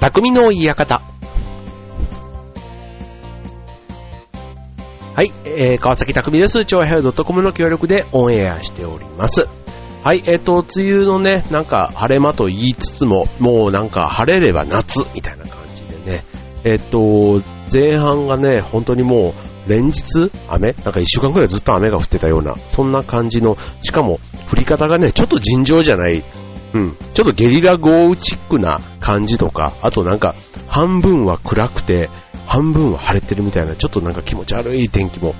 匠の館。はい、えー、川崎匠です。超平洋 .com の協力でオンエアしております。はい、えっ、と、梅雨のね、なんか晴れ間と言いつつも、もうなんか晴れれば夏みたいな感じでね、えっ、と、前半がね、本当にもう連日雨なんか一週間くらいずっと雨が降ってたような、そんな感じの、しかも降り方がね、ちょっと尋常じゃない、うん、ちょっとゲリラ豪雨チックな感じとか、あとなんか半分は暗くて、半分は晴れてるみたいな、ちょっとなんか気持ち悪い天気も、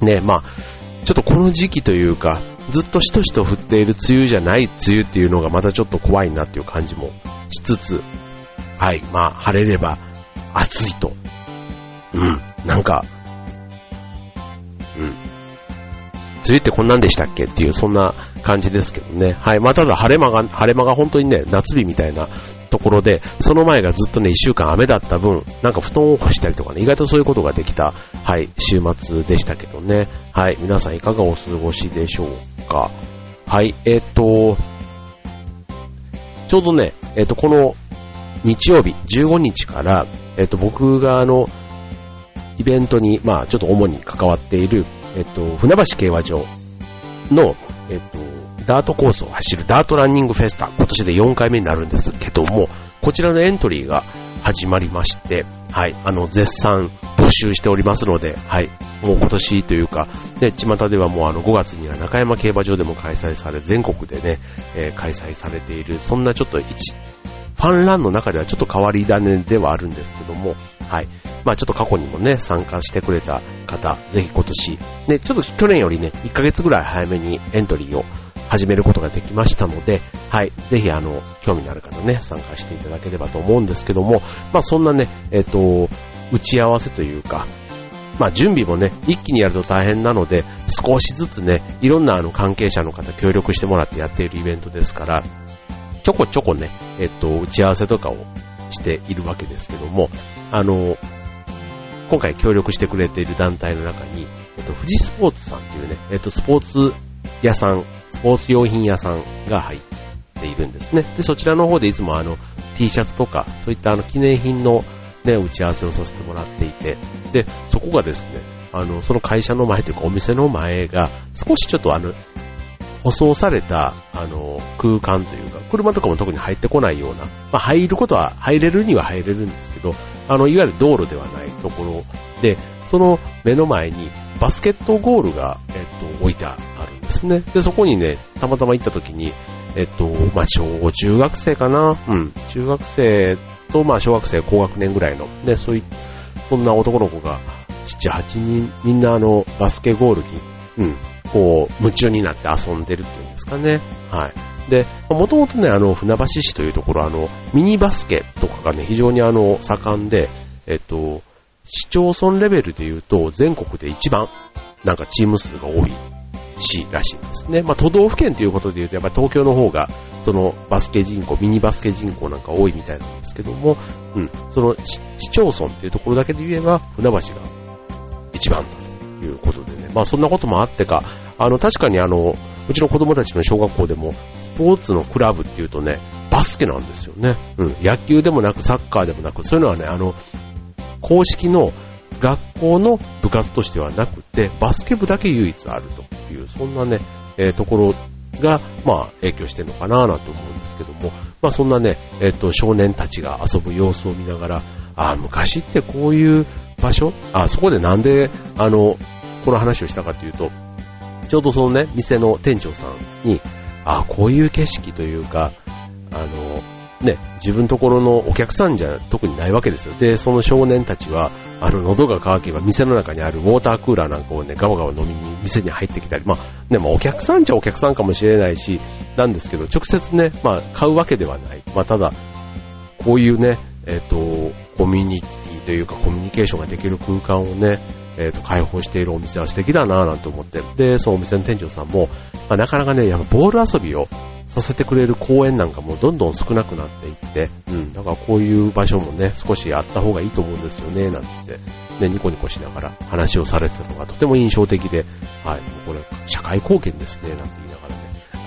ね、まあ、ちょっとこの時期というか、ずっとしとしと降っている梅雨じゃない梅雨っていうのがまたちょっと怖いなっていう感じもしつつ、はい、まあ、晴れれば暑いと。うん、なんか、梅雨ってこんなんでしたっけっていう、そんな感じですけどね。はい。まあ、ただ晴れ間が、晴れ間が本当にね、夏日みたいなところで、その前がずっとね、一週間雨だった分、なんか布団を干したりとかね、意外とそういうことができた、はい、週末でしたけどね。はい。皆さんいかがお過ごしでしょうか。はい。えっ、と、ちょうどね、えっ、と、この日曜日、15日から、えっ、と、僕があの、イベントに、まあ、ちょっと主に関わっている、えっと、船橋競馬場の、えっと、ダートコースを走るダートランニングフェスタ、今年で4回目になるんです。けども、こちらのエントリーが始まりまして、はい、あの、絶賛募集しておりますので、はい、もう今年というか、ね、巷ではもうあの5月には中山競馬場でも開催され、全国でね、えー開催されている、そんなちょっと一、ファンランの中ではちょっと変わり種ではあるんですけども、はい。まあちょっと過去にもね、参加してくれた方、ぜひ今年、ね、ちょっと去年よりね、1ヶ月ぐらい早めにエントリーを始めることができましたので、はい。ぜひあの、興味のある方ね、参加していただければと思うんですけども、まあそんなね、えっ、と、打ち合わせというか、まあ準備もね、一気にやると大変なので、少しずつね、いろんなあの関係者の方協力してもらってやっているイベントですから、ちょこちょこね、えっと、打ち合わせとかをしているわけですけども、あの、今回協力してくれている団体の中に、えっと、富士スポーツさんっていうね、えっと、スポーツ屋さん、スポーツ用品屋さんが入っているんですね。で、そちらの方でいつもあの、T シャツとか、そういったあの、記念品のね、打ち合わせをさせてもらっていて、で、そこがですね、あの、その会社の前というかお店の前が、少しちょっとあの、舗装された、あの、空間というか、車とかも特に入ってこないような、まあ、入ることは、入れるには入れるんですけど、あの、いわゆる道路ではないところで、その目の前にバスケットゴールが、えっと、置いてあるんですね。で、そこにね、たまたま行った時に、えっと、まあ、小中学生かな？うん。中学生と、まあ、小学生高学年ぐらいの、ね、そうい、そんな男の子が、7、8人、みんなあの、バスケゴールに、うん、こう、夢中になって遊んでるっていうんですかね。はい。で、もともとね、あの、船橋市というところ、あの、ミニバスケとかがね、非常にあの、盛んで、えっと、市町村レベルで言うと、全国で一番、なんかチーム数が多い市らしいんですね。まあ、都道府県ということで言うと、やっぱり東京の方が、そのバスケ人口、ミニバスケ人口なんか多いみたいなんですけども、うん、その市町村っていうところだけで言えば、船橋が一番だということでね。まあ、そんなこともあってか、あの、確かにあの、うちの子供たちの小学校でも、スポーツのクラブっていうとね、バスケなんですよね。うん。野球でもなく、サッカーでもなく、そういうのはね、あの、公式の学校の部活としてはなくて、バスケ部だけ唯一あるという、そんなね、えーところが、まあ、影響してるのかななんて思うんですけども、まあ、そんなね、えっ、と、少年たちが遊ぶ様子を見ながら、あ、昔ってこういう場所あ、そこでなんで、あの、この話をしたかというと、ちょうどそのね、店の店長さんに、あ、こういう景色というか、あの、ね、自分ところのお客さんじゃ特にないわけですよ。で、その少年たちは、あの、喉が渇けば店の中にあるウォータークーラーなんかをね、ガバガバ飲みに店に入ってきたり、まあ、ね、まあお客さんじゃお客さんかもしれないし、なんですけど、直接ね、まあ、買うわけではない。まあ、ただ、こういうね、えっ、と、コミュニティというかコミュニケーションができる空間をね、えっ、と、開放しているお店は素敵だなぁなんて思って。で、そのお店の店長さんも、まあ、なかなかね、やっぱボール遊びをさせてくれる公園なんかもどんどん少なくなっていって、うん、だからこういう場所もね、少しあった方がいいと思うんですよね、なんて言って、ね、ニコニコしながら話をされてたのがとても印象的で、はい、もうこれ、社会貢献ですね、なんていう、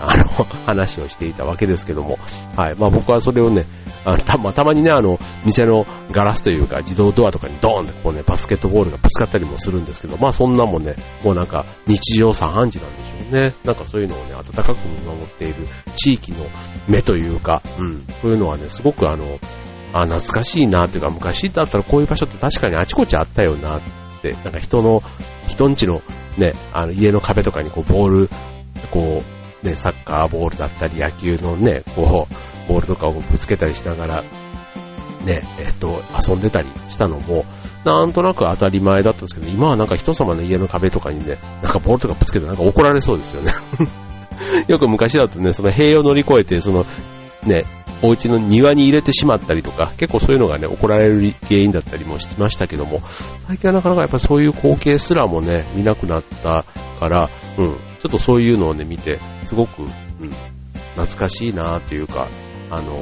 あの、話をしていたわけですけども、はい。まあ僕はそれをね、あの、た、まあ、たまにね、あの、店のガラスというか自動ドアとかにドーンってこうね、バスケットボールがぶつかったりもするんですけど、まあそんなもんね、もうなんか日常茶飯事なんでしょうね。なんかそういうのをね、温かく見守っている地域の目というか、うん、そういうのはね、すごくあの、あ、懐かしいなというか、昔だったらこういう場所って確かにあちこちあったよなって、なんか人の、人んちのね、あの家の壁とかにこうボール、こう、ね、サッカーボールだったり野球のね、こう、ボールとかをぶつけたりしながら、ね、えっと、遊んでたりしたのも、なんとなく当たり前だったんですけど、今はなんか人様の家の壁とかにね、なんかボールとかぶつけてなんか怒られそうですよね。よく昔だとね、その塀を乗り越えて、その、ね、お家の庭に入れてしまったりとか、結構そういうのがね、怒られる原因だったりもしましたけども、最近はなかなかやっぱそういう光景すらもね、見なくなったから、うん、ちょっとそういうのをね、見て、すごく、うん、懐かしいなというか、あの、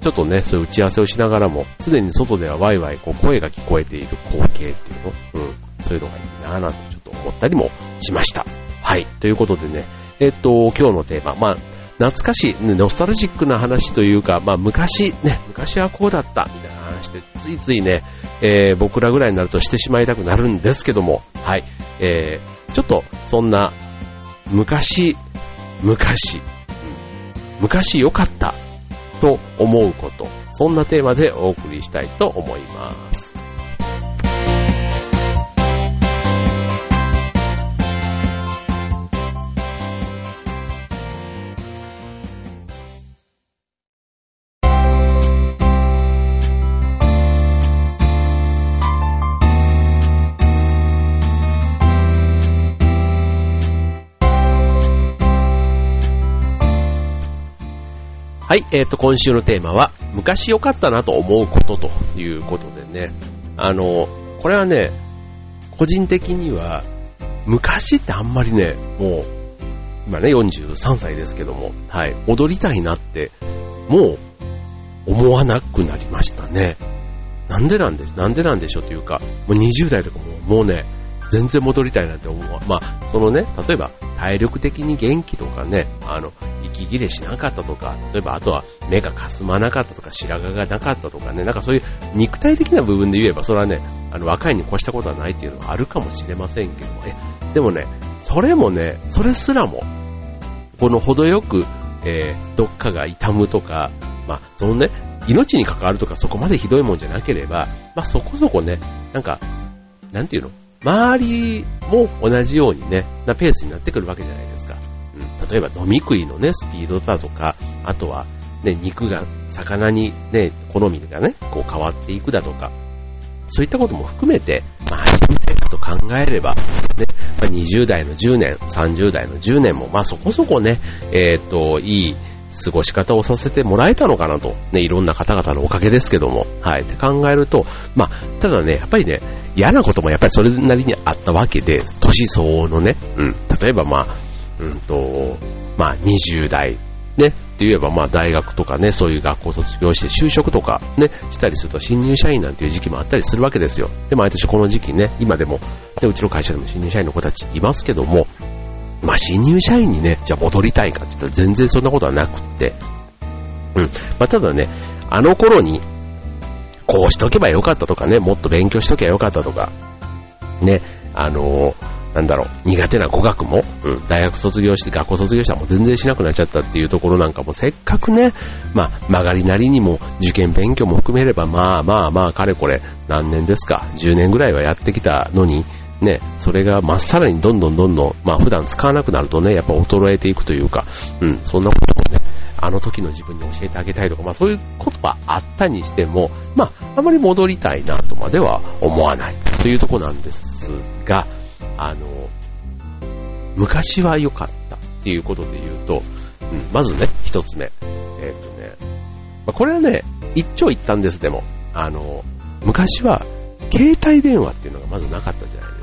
ちょっとね、そういう打ち合わせをしながらも、すでに外ではワイワイこう声が聞こえている光景っていうの、うん、そういうのがいいなぁなんてちょっと思ったりもしました。はい、ということでね、えっと、今日のテーマ、まあ、懐かしい、ノスタルジックな話というか、まあ昔、ね、昔はこうだった、みたいな話で、ついついね、えー、僕らぐらいになるとしてしまいたくなるんですけども、はい、えー、ちょっと、そんな、昔、昔、昔良かったと思うこと、そんなテーマでお送りしたいと思います。はい、えっ、ー、と、今週のテーマは、昔良かったなと思うことということでね、あの、これはね、個人的には、昔ってあんまりね、もう、今ね、43歳ですけども、はい、踊りたいなって、もう、思わなくなりましたね。なんでなんで、なんでなんでしょうというか、もう20代とかも、もうね、全然戻りたいなんて思う。まあ、そのね、例えば、体力的に元気とかね、あの、息切れしなかったとか、例えばあとは目がかすまなかったとか、白髪がなかったとかね、なんかそういう肉体的な部分で言えば、それはね、あの、若いに越したことはないっていうのはあるかもしれませんけども、え、でもね、それもね、それすらも、この程よく、えー、どっかが痛むとか、まあ、そのね、命に関わるとかそこまでひどいもんじゃなければ、まあそこそこね、なんか、なんていうの？周りも同じようにね、なペースになってくるわけじゃないですか。うん、例えば飲み食いのね、スピードだとか、あとは、ね、肉が、魚にね、好みがね、こう変わっていくだとか、そういったことも含めて、まあ人生だと考えれば、ね、まあ、20代の10年、30代の10年も、まあそこそこね、えっ、ー、と、いい過ごし方をさせてもらえたのかなと、ね、いろんな方々のおかげですけども、はい、って考えると、まあ、ただね、やっぱりね、嫌なこともやっぱりそれなりにあったわけで、年相応のね、うん、例えばまあ、うんと、まあ20代、ね、って言えばまあ大学とかね、そういう学校卒業して就職とかね、したりすると新入社員なんていう時期もあったりするわけですよ。で、毎年この時期ね、今でも、ね、うちの会社でも新入社員の子たちいますけども、まあ新入社員にね、じゃあ戻りたいかって言ったら全然そんなことはなくって、うん。まあただね、あの頃にこうしとけばよかったとかね、もっと勉強しとけばよかったとか、ね、あのー、なんだろう、苦手な語学も、うん、大学卒業して、学校卒業したらもう全然しなくなっちゃったっていうところなんかも、せっかくね、まあ、曲がりなりにも、受験勉強も含めれば、まあまあまあ、かれこれ、何年ですか、10年ぐらいはやってきたのに、ね、それがまっさらにどんどんどんどん、まあ普段使わなくなるとね、やっぱ衰えていくというか、うん、そんなこともね、あの時の自分に教えてあげたいとか、まあそういうことはあったにしても、まああまり戻りたいなとまでは思わないというとこなんですが、あの、昔は良かったっていうことで言うと、うん、まずね、一つ目。えっ、ー、とね、まあ、これはね、一長一短です、でも。あの、昔は、携帯電話っていうのがまずなかったじゃない。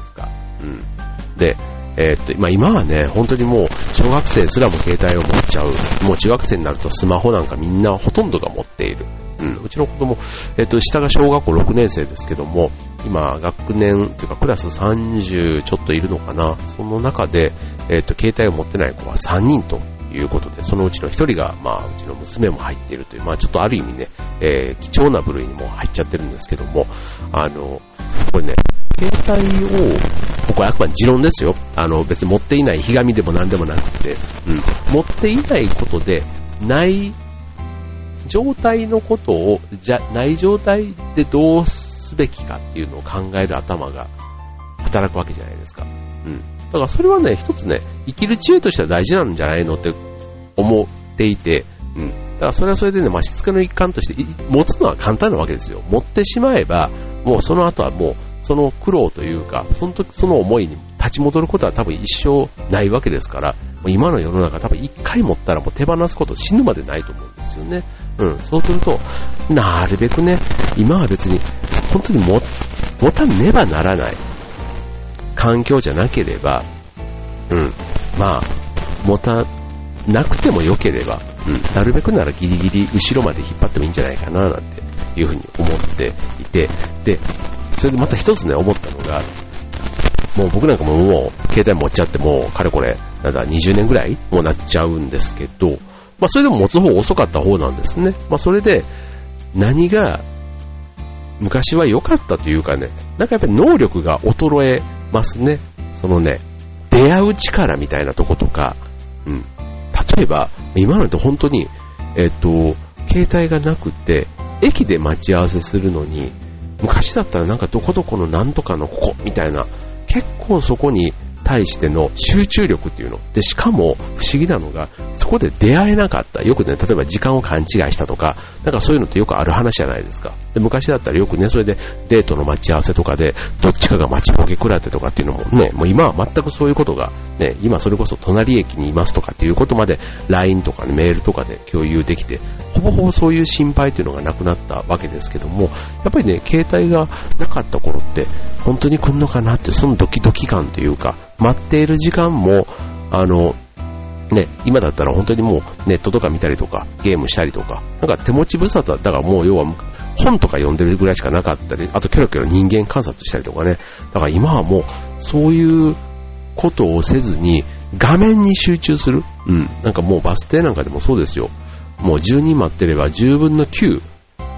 うん。で、えー、っと、まあ、今はね、本当にもう、小学生すらも携帯を持っちゃう。もう中学生になるとスマホなんかみんなほとんどが持っている。うん、うちの子供、え、っと、下が小学校6年生ですけども、今、学年、というかクラス30ちょっといるのかな。その中で、え、っと、携帯を持ってない子は3人ということで、そのうちの一人が、まあ、うちの娘も入っているという、まあ、ちょっとある意味ね、えー、貴重な部類にも入っちゃってるんですけども、あの、これね、携帯を、これあくまで持論ですよ。あの、別に持っていないひがみでも何でもなくて、うん、持っていないことで、ない状態のことを、じゃ、ない状態でどうすべきかっていうのを考える頭が働くわけじゃないですか。うん。だからそれはね、一つね、生きる知恵としては大事なんじゃないのって思っていて、うん。だからそれはそれでね、まあ、しつけの一環として、持つのは簡単なわけですよ。持ってしまえば、もうその後はもう、その苦労というか、その時その思いに立ち戻ることは多分一生ないわけですから、今の世の中多分一回持ったらもう手放すこと死ぬまでないと思うんですよね。うん、そうすると、なるべくね、今は別に本当に持たねばならない環境じゃなければ、うん、まあ、持たなくても良ければ、うん、なるべくならギリギリ後ろまで引っ張ってもいいんじゃないかな、なんていうふうに思っていて、で、それでまた一つね、思ったのが、もう僕なんかももう携帯持っちゃってもうかれこれ、なんだ20年ぐらいもうなっちゃうんですけど、まあそれでも持つ方遅かった方なんですね。まあそれで何が昔は良かったというかね、なんかやっぱり能力が衰えますね。そのね、出会う力みたいなとことか、うん。例えば、今のと本当に、えっ、と、携帯がなくて、駅で待ち合わせするのに、昔だったらなんかどこどこのなんとかのここみたいな、結構そこに対しての集中力っていうの。で、しかも不思議なのが、そこで出会えなかった。よくね、例えば時間を勘違いしたとか、なんかそういうのってよくある話じゃないですか。で、昔だったらよくね、それでデートの待ち合わせとかで、どっちかが待ちぼけ食らってとかっていうのもね、もう今は全くそういうことが、ね、今それこそ隣駅にいますとかっていうことまで LINE とか、ね、メールとかで共有できて、ほぼほぼそういう心配っていうのがなくなったわけですけども、やっぱりね、携帯がなかった頃って、本当に来んのかなって、そのドキドキ感というか、待っている時間も、あの、ね、今だったら本当にもうネットとか見たりとか、ゲームしたりとか、なんか手持ち無沙汰だからもう要は本とか読んでるぐらいしかなかったり、あとキョロキョロ人間観察したりとかね。だから今はもうそういうことをせずに画面に集中する。うん。なんかもうバス停なんかでもそうですよ。もう10人待ってれば10分の9、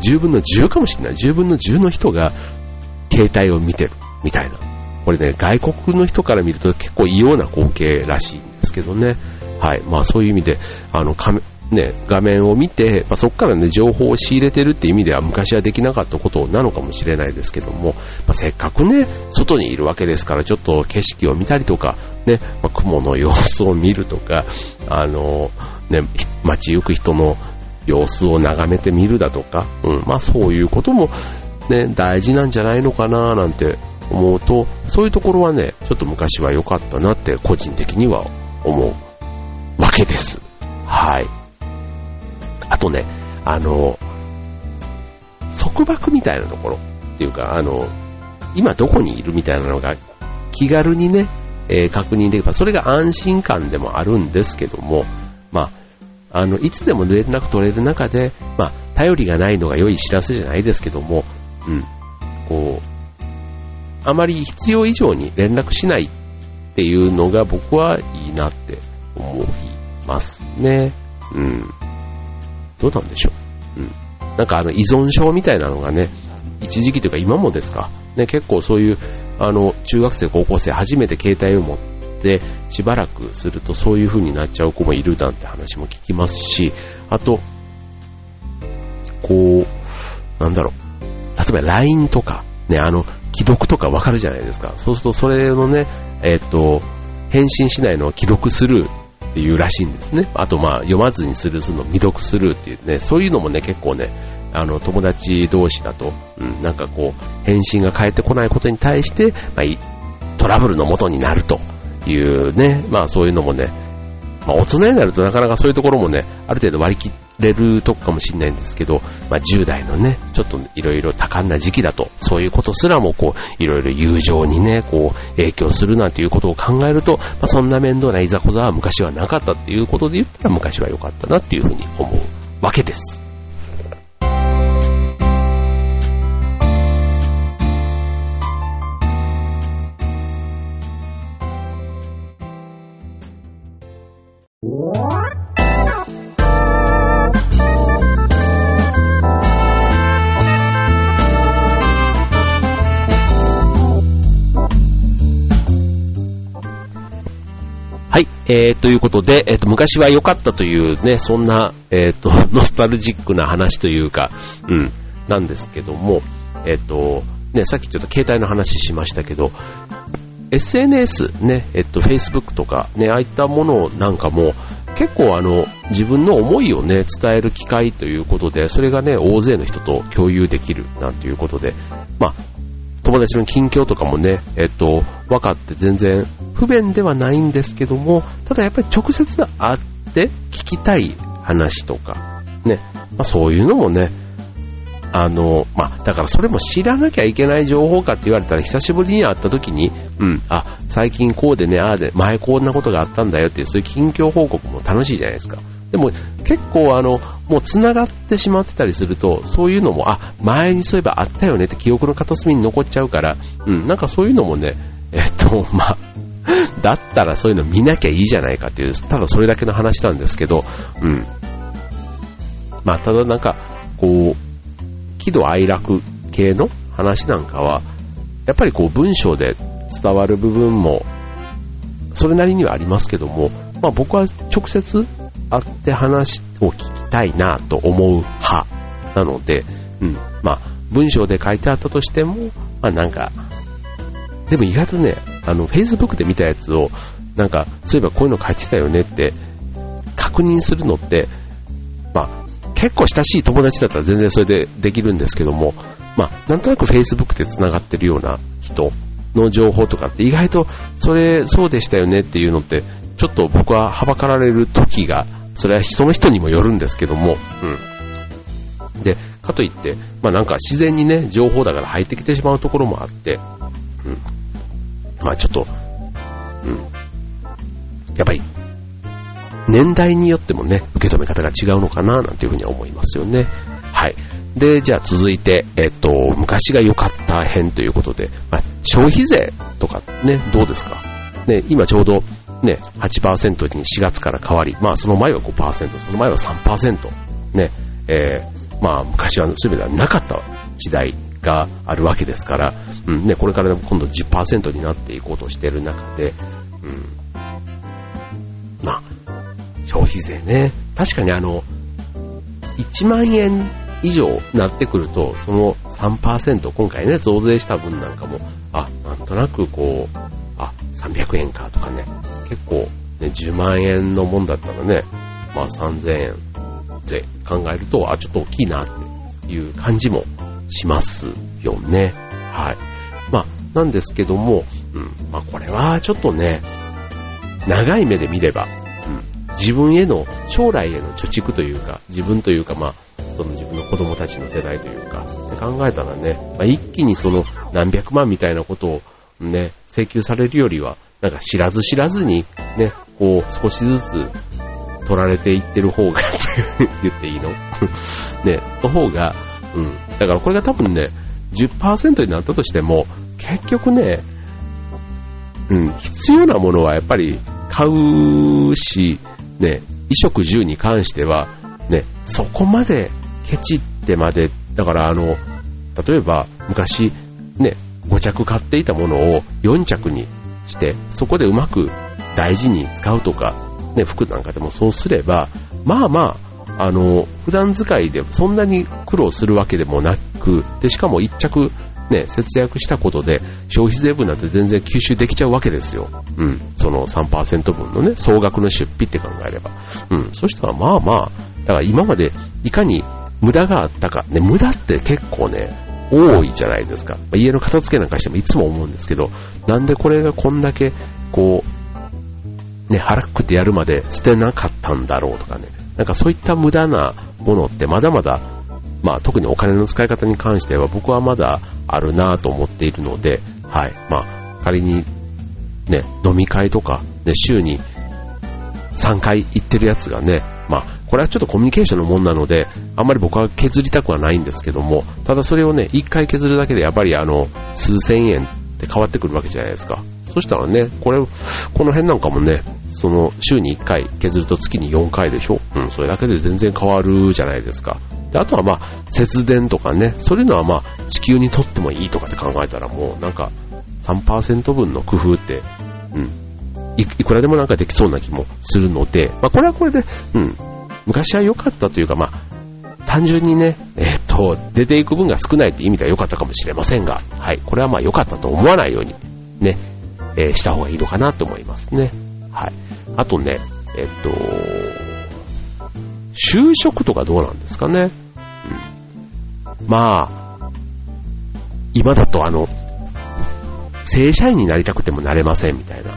10分の10かもしれない。10分の10の人が携帯を見てる。みたいな。これね、外国の人から見ると結構異様な光景らしいんですけどね。はい。まあそういう意味で、あの、ね、画面を見て、まあ、そこからね、情報を仕入れてるっていう意味では昔はできなかったことなのかもしれないですけども、まあ、せっかくね、外にいるわけですから、ちょっと景色を見たりとか、ね、まあ、雲の様子を見るとか、あの、ね、街行く人の様子を眺めてみるだとか、うん、まあそういうこともね、大事なんじゃないのかななんて思うと、そういうところはね、ちょっと昔は良かったなって個人的には思うわけです。はい。あとね、あの、束縛みたいなところっていうか、あの、今どこにいるみたいなのが気軽にね、えー、確認できれば、それが安心感でもあるんですけども、まあ、あの、いつでも連絡取れる中で、まあ、頼りがないのが良い知らせじゃないですけども、うん、こう、あまり必要以上に連絡しないっていうのが僕はいいなって思いますね。うん。どうなんでしょう。うん。なんかあの依存症みたいなのがね、一時期というか今もですか、ね、結構そういう、あの、中学生、高校生初めて携帯を持ってしばらくするとそういう風になっちゃう子もいるなんて話も聞きますし、あと、こう、なんだろう、例えば LINE とか、ね、あの、既読とかわかるじゃないですか。そうするとそれのね、えっ、と、返信しないのを既読するっていうらしいんですね。あとまあ読まずにするするの未読するっていうね、そういうのもね結構ね、あの友達同士だと、うん、なんかこう、返信が返ってこないことに対して、まあ、トラブルの元になるというね、まあそういうのもね、まあ大人になるとなかなかそういうところもね、ある程度割り切っれるとこかもしれないんですけど、まあ、10代のね、ちょっといろいろ多感な時期だと、そういうことすらもこう、いろいろ友情にね、こう、影響するなんていうことを考えると、まあ、そんな面倒ないざこざは昔はなかったっていうことで言ったら昔は良かったなっていうふうに思うわけです。はい、えー、ということで、えっ、ー、と、昔は良かったというね、そんな、えっ、ー、と、ノスタルジックな話というか、うん、なんですけども、えっ、と、ね、さっきちょっと携帯の話しましたけど、SNS ね、えっと、Facebook とかね、ああいったものなんかも、結構あの、自分の思いをね、伝える機会ということで、それがね、大勢の人と共有できるなんていうことで、まあ、友達の近況とかもね、えっと、分かって全然不便ではないんですけども、ただやっぱり直接会って聞きたい話とか、ね、まあそういうのもね、あの、まあ、だからそれも知らなきゃいけない情報かって言われたら久しぶりに会った時に、うん、あ、最近こうでね、ああで、前こんなことがあったんだよっていう、そういう近況報告も楽しいじゃないですか。でも結構あの、もう繋がってしまってたりすると、そういうのも、あ、前にそういえばあったよねって記憶の片隅に残っちゃうから、うん、なんかそういうのもね、えっと、まあ、だったらそういうの見なきゃいいじゃないかっていう、ただそれだけの話なんですけど、うん。まあ、ただなんか、こう、喜怒哀楽系の話なんかは、やっぱりこう文章で伝わる部分も、それなりにはありますけども、まあ僕は直接会って話を聞きたいなと思う派なので、うん、まあ文章で書いてあったとしても、まあなんか、でも意外とね、あの Facebook で見たやつを、なんか、そういえばこういうの書いてたよねって確認するのって、まあ結構親しい友達だったら全然それでできるんですけども、まあ、なんとなく Facebook で繋がってるような人の情報とかって意外とそれそうでしたよねっていうのってちょっと僕ははばかられる時がそれはその人にもよるんですけども、うん。で、かといって、まあなんか自然にね、情報だから入ってきてしまうところもあって、うん。まあちょっと、うん。やっぱり年代によってもね、受け止め方が違うのかな、なんていうふうに思いますよね。はい。で、じゃあ続いて、えっと、昔が良かった編ということで、まあ、消費税とかね、どうですか？ね、今ちょうどね、8%に4月から変わり、まあその前は5%、その前は3%、ね、えー、まあ昔は全てはなかった時代があるわけですから、うんね、これから今度10%になっていこうとしている中で、うん、まあ、消費税ね。確かにあの、1万円以上なってくると、その3%、今回ね、増税した分なんかも、あ、なんとなくこう、あ、300円かとかね、結構、ね、10万円のもんだったらね、まあ3000円って考えると、あ、ちょっと大きいなっていう感じもしますよね。はい。まあ、なんですけども、うん、まあこれはちょっとね、長い目で見れば、うん自分への、将来への貯蓄というか、自分というか、まあ、その自分の子供たちの世代というか、って考えたらね、まあ、一気にその何百万みたいなことをね、請求されるよりは、なんか知らず知らずに、ね、こう少しずつ取られていってる方が言っていいの？ね、の方が、うん。だからこれが多分ね、10%になったとしても、結局ね、うん、必要なものはやっぱり買うし、ね、衣食住に関しては、ね、そこまでケチってまで、だからあの、例えば昔、ね、5着買っていたものを4着にして、そこでうまく大事に使うとか、ね、服なんかでもそうすれば、まあまあ、あの、普段使いでそんなに苦労するわけでもなく、で、しかも1着ね、節約したことで消費税分なんて全然吸収できちゃうわけですよ。うん。その3%分のね、総額の出費って考えれば。うん。そしたらまあまあ、だから今までいかに無駄があったか。ね、無駄って結構ね、多いじゃないですか。家の片付けなんかしてもいつも思うんですけど、なんでこれがこんだけ、こう、ね、腹くってやるまで捨てなかったんだろうとかね。なんかそういった無駄なものってまだまだまあ、特にお金の使い方に関しては僕はまだあるなぁと思っているので、はい。まあ、仮に、ね、飲み会とか、ね、週に3回行ってるやつがね、まあ、これはちょっとコミュニケーションのもんなので、あんまり僕は削りたくはないんですけども、ただそれをね、1回削るだけでやっぱりあの、数千円って変わってくるわけじゃないですか。そしたらね、これ、この辺なんかもね、その週に1回削ると月に4回でしょ？うん、それだけで全然変わるじゃないですか。で、あとはまあ、節電とかね、そういうのはまあ、地球にとってもいいとかって考えたらもう、なんか、3%分の工夫って、いくらでもなんかできそうな気もするので、まあ、これはこれで、うん、昔は良かったというか、まあ、単純にね、えっ、と、出ていく分が少ないって意味では良かったかもしれませんが、はい、これはまあ良かったと思わないように、ね、えー、した方がいいのかなと思いますね。はい。あとね、えっ、と、就職とかどうなんですかね。うん。まあ、今だとあの、正社員になりたくてもなれませんみたいな。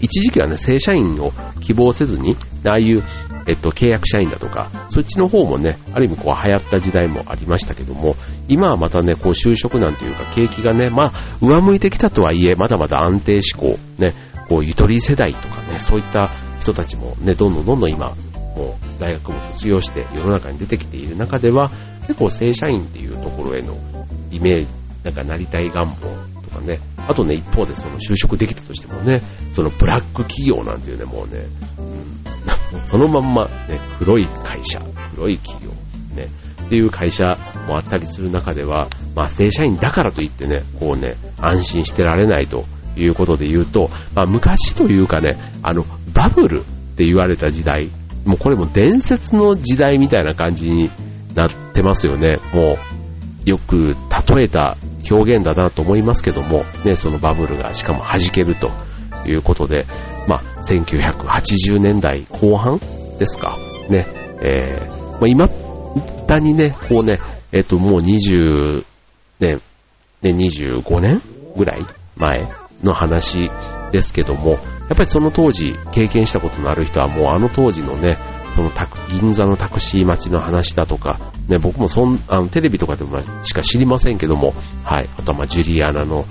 一時期はね、正社員を希望せずに、ああいう、えっと、契約社員だとか、そっちの方もね、ある意味こう流行った時代もありましたけども、今はまたね、こう就職なんていうか、景気がね、まあ、上向いてきたとはいえ、まだまだ安定志向、ね、こう、ゆとり世代とかね、そういった人たちもね、どんどんどんどん今、もう大学も卒業して世の中に出てきている中では、結構正社員っていうところへのイメージ、なんかなりたい願望かね、あとね、一方でその就職できたとしてもね、そのブラック企業なんていうね、もうね、うん、そのまんまね、黒い会社、黒い企業、ね、っていう会社もあったりする中では、まあ正社員だからといってね、こうね、安心してられないということで言うと、まあ昔というかね、あの、バブルって言われた時代、もうこれも伝説の時代みたいな感じになってますよね。もう、よく例えた表現だなと思いますけども、ね、そのバブルがしかも弾けるということで、まあ、1980年代後半ですか？ね、えー、まあ、今、だにね、こうね、えっ、ー、と、もう20年、ね、25年ぐらい前の話ですけども、やっぱりその当時経験したことのある人はもうあの当時のね、その銀座のタクシー待ちの話だとか、ね、僕もそんあのテレビとかでもしか知りませんけども、はい、あとはまジュリアナの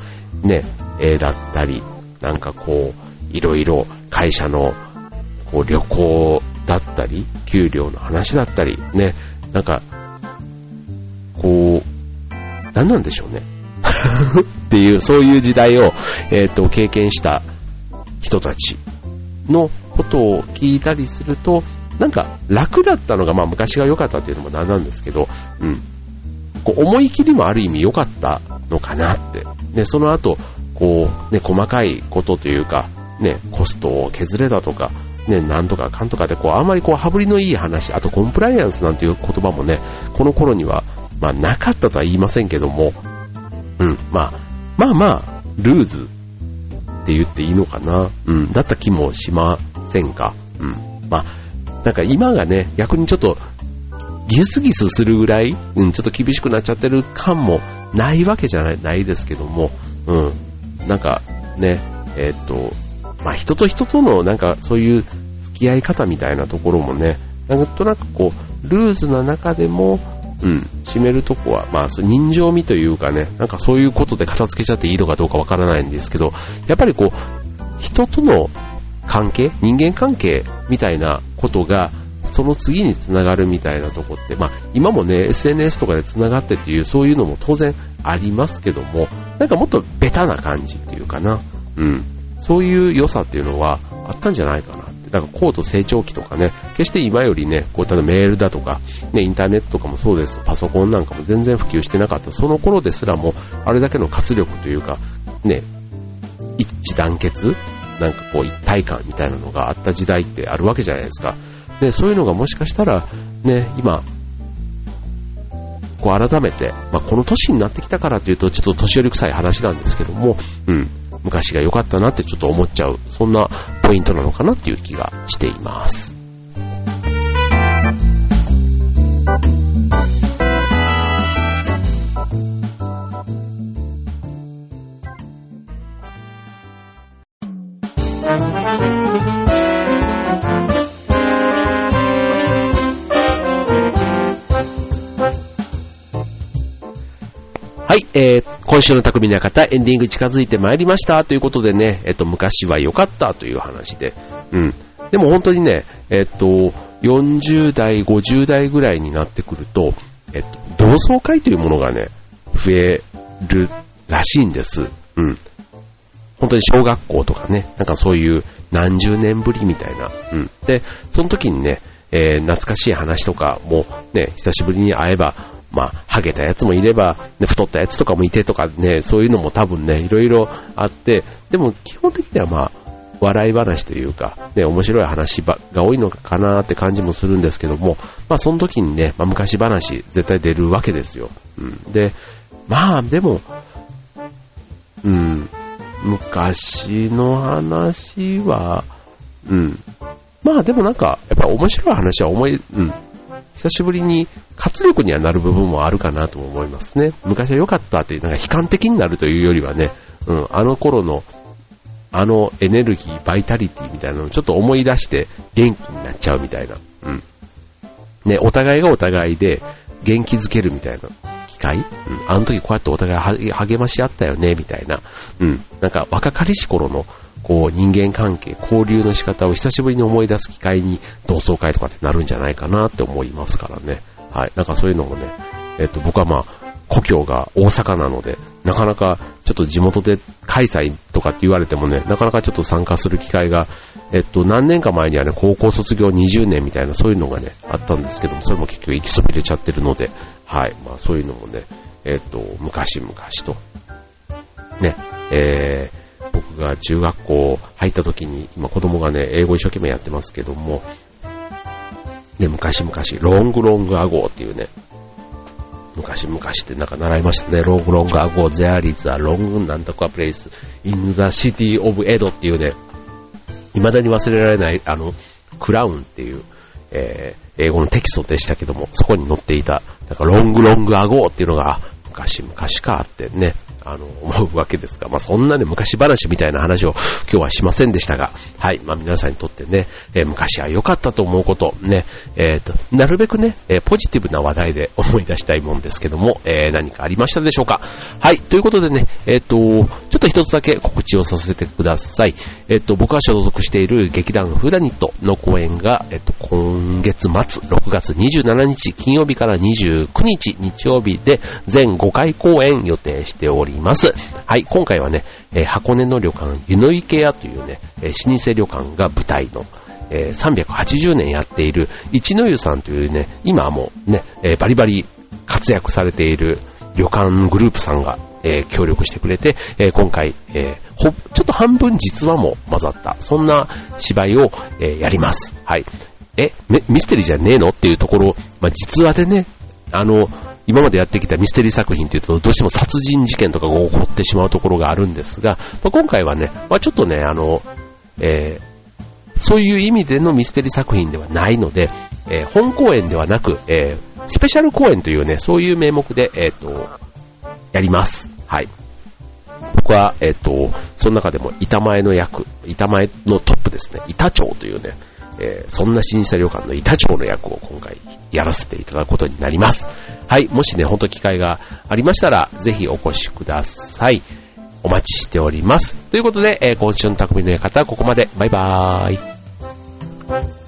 ね、絵だったり、なんかこう、いろいろ会社のこう旅行だったり、給料の話だったり、ね、なんか、こう、何なんでしょうね。っていう、そういう時代を、えっ、ー、と、経験した人たちのことを聞いたりすると、なんか楽だったのが、まあ昔が良かったっていうのもなんなんですけど、うん。こう思い切りもある意味良かったのかなって。で、その後、こう、ね、細かいことというか、ね、コストを削れたとか、ね、なんとかかんとかで、こう、あんまりこう、羽振りのいい話、あとコンプライアンスなんていう言葉もね、この頃には、まあなかったとは言いませんけども、うん、まあ、まあまあ、ルーズって言っていいのかな。うん。だった気もしませんか。うん。まあ、なんか今がね、逆にちょっと、ギスギスするぐらい、うん、ちょっと厳しくなっちゃってる感もないわけじゃない、ないですけども、うん。なんか、ね、えー、っと、まあ人と人とのなんかそういう付き合い方みたいなところもね、なんとなくこう、ルーズな中でも、うん、締めるとこは、まあ、人情味というかね、なんかそういうことで片付けちゃっていいのかどうかわからないんですけど、やっぱりこう、人との関係、人間関係みたいなことが、その次につながるみたいなとこって、まあ、今もね、SNS とかでつながってっていう、そういうのも当然ありますけども、なんかもっとベタな感じっていうかな、うん、そういう良さっていうのはあったんじゃないかなだから高度成長期とかね、決して今よりね、こう例えばメールだとか、ね、インターネットとかもそうです、パソコンなんかも全然普及してなかった、その頃ですらも、あれだけの活力というか、ね、一致団結なんかこう一体感みたいなのがあった時代ってあるわけじゃないですか。で、そういうのがもしかしたら、ね、今、こう改めて、まあ、この年になってきたからというとちょっと年寄り臭い話なんですけども、うん、昔が良かったなってちょっと思っちゃう、そんなポイントなのかなっていう気がしています。今週の匠の方、エンディング近づいてまいりましたということでね、えっと、昔は良かったという話で、うん。でも本当にね、えっと、40代、50代ぐらいになってくると、えっと、同窓会というものがね、増えるらしいんです。うん。本当に小学校とかね、なんかそういう何十年ぶりみたいな。うん。で、その時にね、えー、懐かしい話とかもね、久しぶりに会えば、まあ、ハゲたやつもいれば、ね、太ったやつとかもいてとかね、そういうのも多分ね、いろいろあって、でも基本的にはまあ、笑い話というか、ね、面白い話が多いのかなって感じもするんですけども、まあその時にね、まあ、昔話絶対出るわけですよ。うん。で、まあでも、うん、昔の話は、うん。まあでもなんか、やっぱ面白い話は思い、うん。久しぶりに活力にはなる部分もあるかなと思いますね。昔は良かったっていう、なんか悲観的になるというよりはね、うん、あの頃の、あのエネルギー、バイタリティみたいなのをちょっと思い出して元気になっちゃうみたいな。うん。ね、お互いがお互いで元気づけるみたいな機会？うん。あの時こうやってお互い励まし合ったよね、みたいな。うん。なんか若かりし頃のこう人間関係、交流の仕方を久しぶりに思い出す機会に同窓会とかってなるんじゃないかなって思いますからね。はい。なんかそういうのもね、えっと僕はまあ、故郷が大阪なので、なかなかちょっと地元で開催とかって言われてもね、なかなかちょっと参加する機会が、えっと、何年か前にはね、高校卒業20年みたいなそういうのがね、あったんですけども、それも結局行きそびれちゃってるので、はい。まあそういうのもね、えっと、昔々と、ね、えー、僕が中学校入った時に、今子供がね、英語一生懸命やってますけども、ね、昔々、 long long ago っていうね、昔々ってなんか習いましたね。 long long ago there is a long なんとか place in the city of Edo っていうね、未だに忘れられないあの、クラウンっていう、えー、英語のテキストでしたけども、そこに載っていた、なんかロングロングアゴーっていうのが昔々かあってね、あの、思うわけですが、まあ、そんなね、昔話みたいな話を今日はしませんでしたが、はい、まあ、皆さんにとってね、えー、昔は良かったと思うこと、ね、えっ、ー、と、なるべくね、えー、ポジティブな話題で 思い出したいもんですけども、え何かありましたでしょうか？はい、ということでね、えっ、と、ちょっと一つだけ告知をさせてください。えっ、と、僕が所属している劇団フーダニットの公演が、えっ、と、今月末、6月27日金曜日から29日日曜日で全5回公演予定しております。ります。はい、今回はね、えー、箱根の旅館、湯の池屋というね、えー、老舗旅館が舞台の、えー、380年やっている一の湯さんというね、今もうね、えバリバリ活躍されている旅館グループさんが、え協力してくれて、え今回、えほ、ちょっと半分実話も混ざった、そんな芝居を、えやります。はい。え、ミステリーじゃねえの？っていうところ、まあ、実話でね、あの、今までやってきたミステリー作品というと、どうしても殺人事件とかが起こってしまうところがあるんですが、まあ、今回はね、まあ、ちょっとね、あの、えー、そういう意味でのミステリー作品ではないので、えー、本公演ではなく、えー、スペシャル公演というね、そういう名目で、えっ、と、やります。はい。僕は、えっ、と、その中でも板前の役、板前のトップですね、板長というね、えー、そんな新車旅館の板長の役を今回やらせていただくことになります。はい、もしね、ほんと機会がありましたら、ぜひお越しください。お待ちしております。ということで、えー、今週の匠の館はここまで。バイバーイ。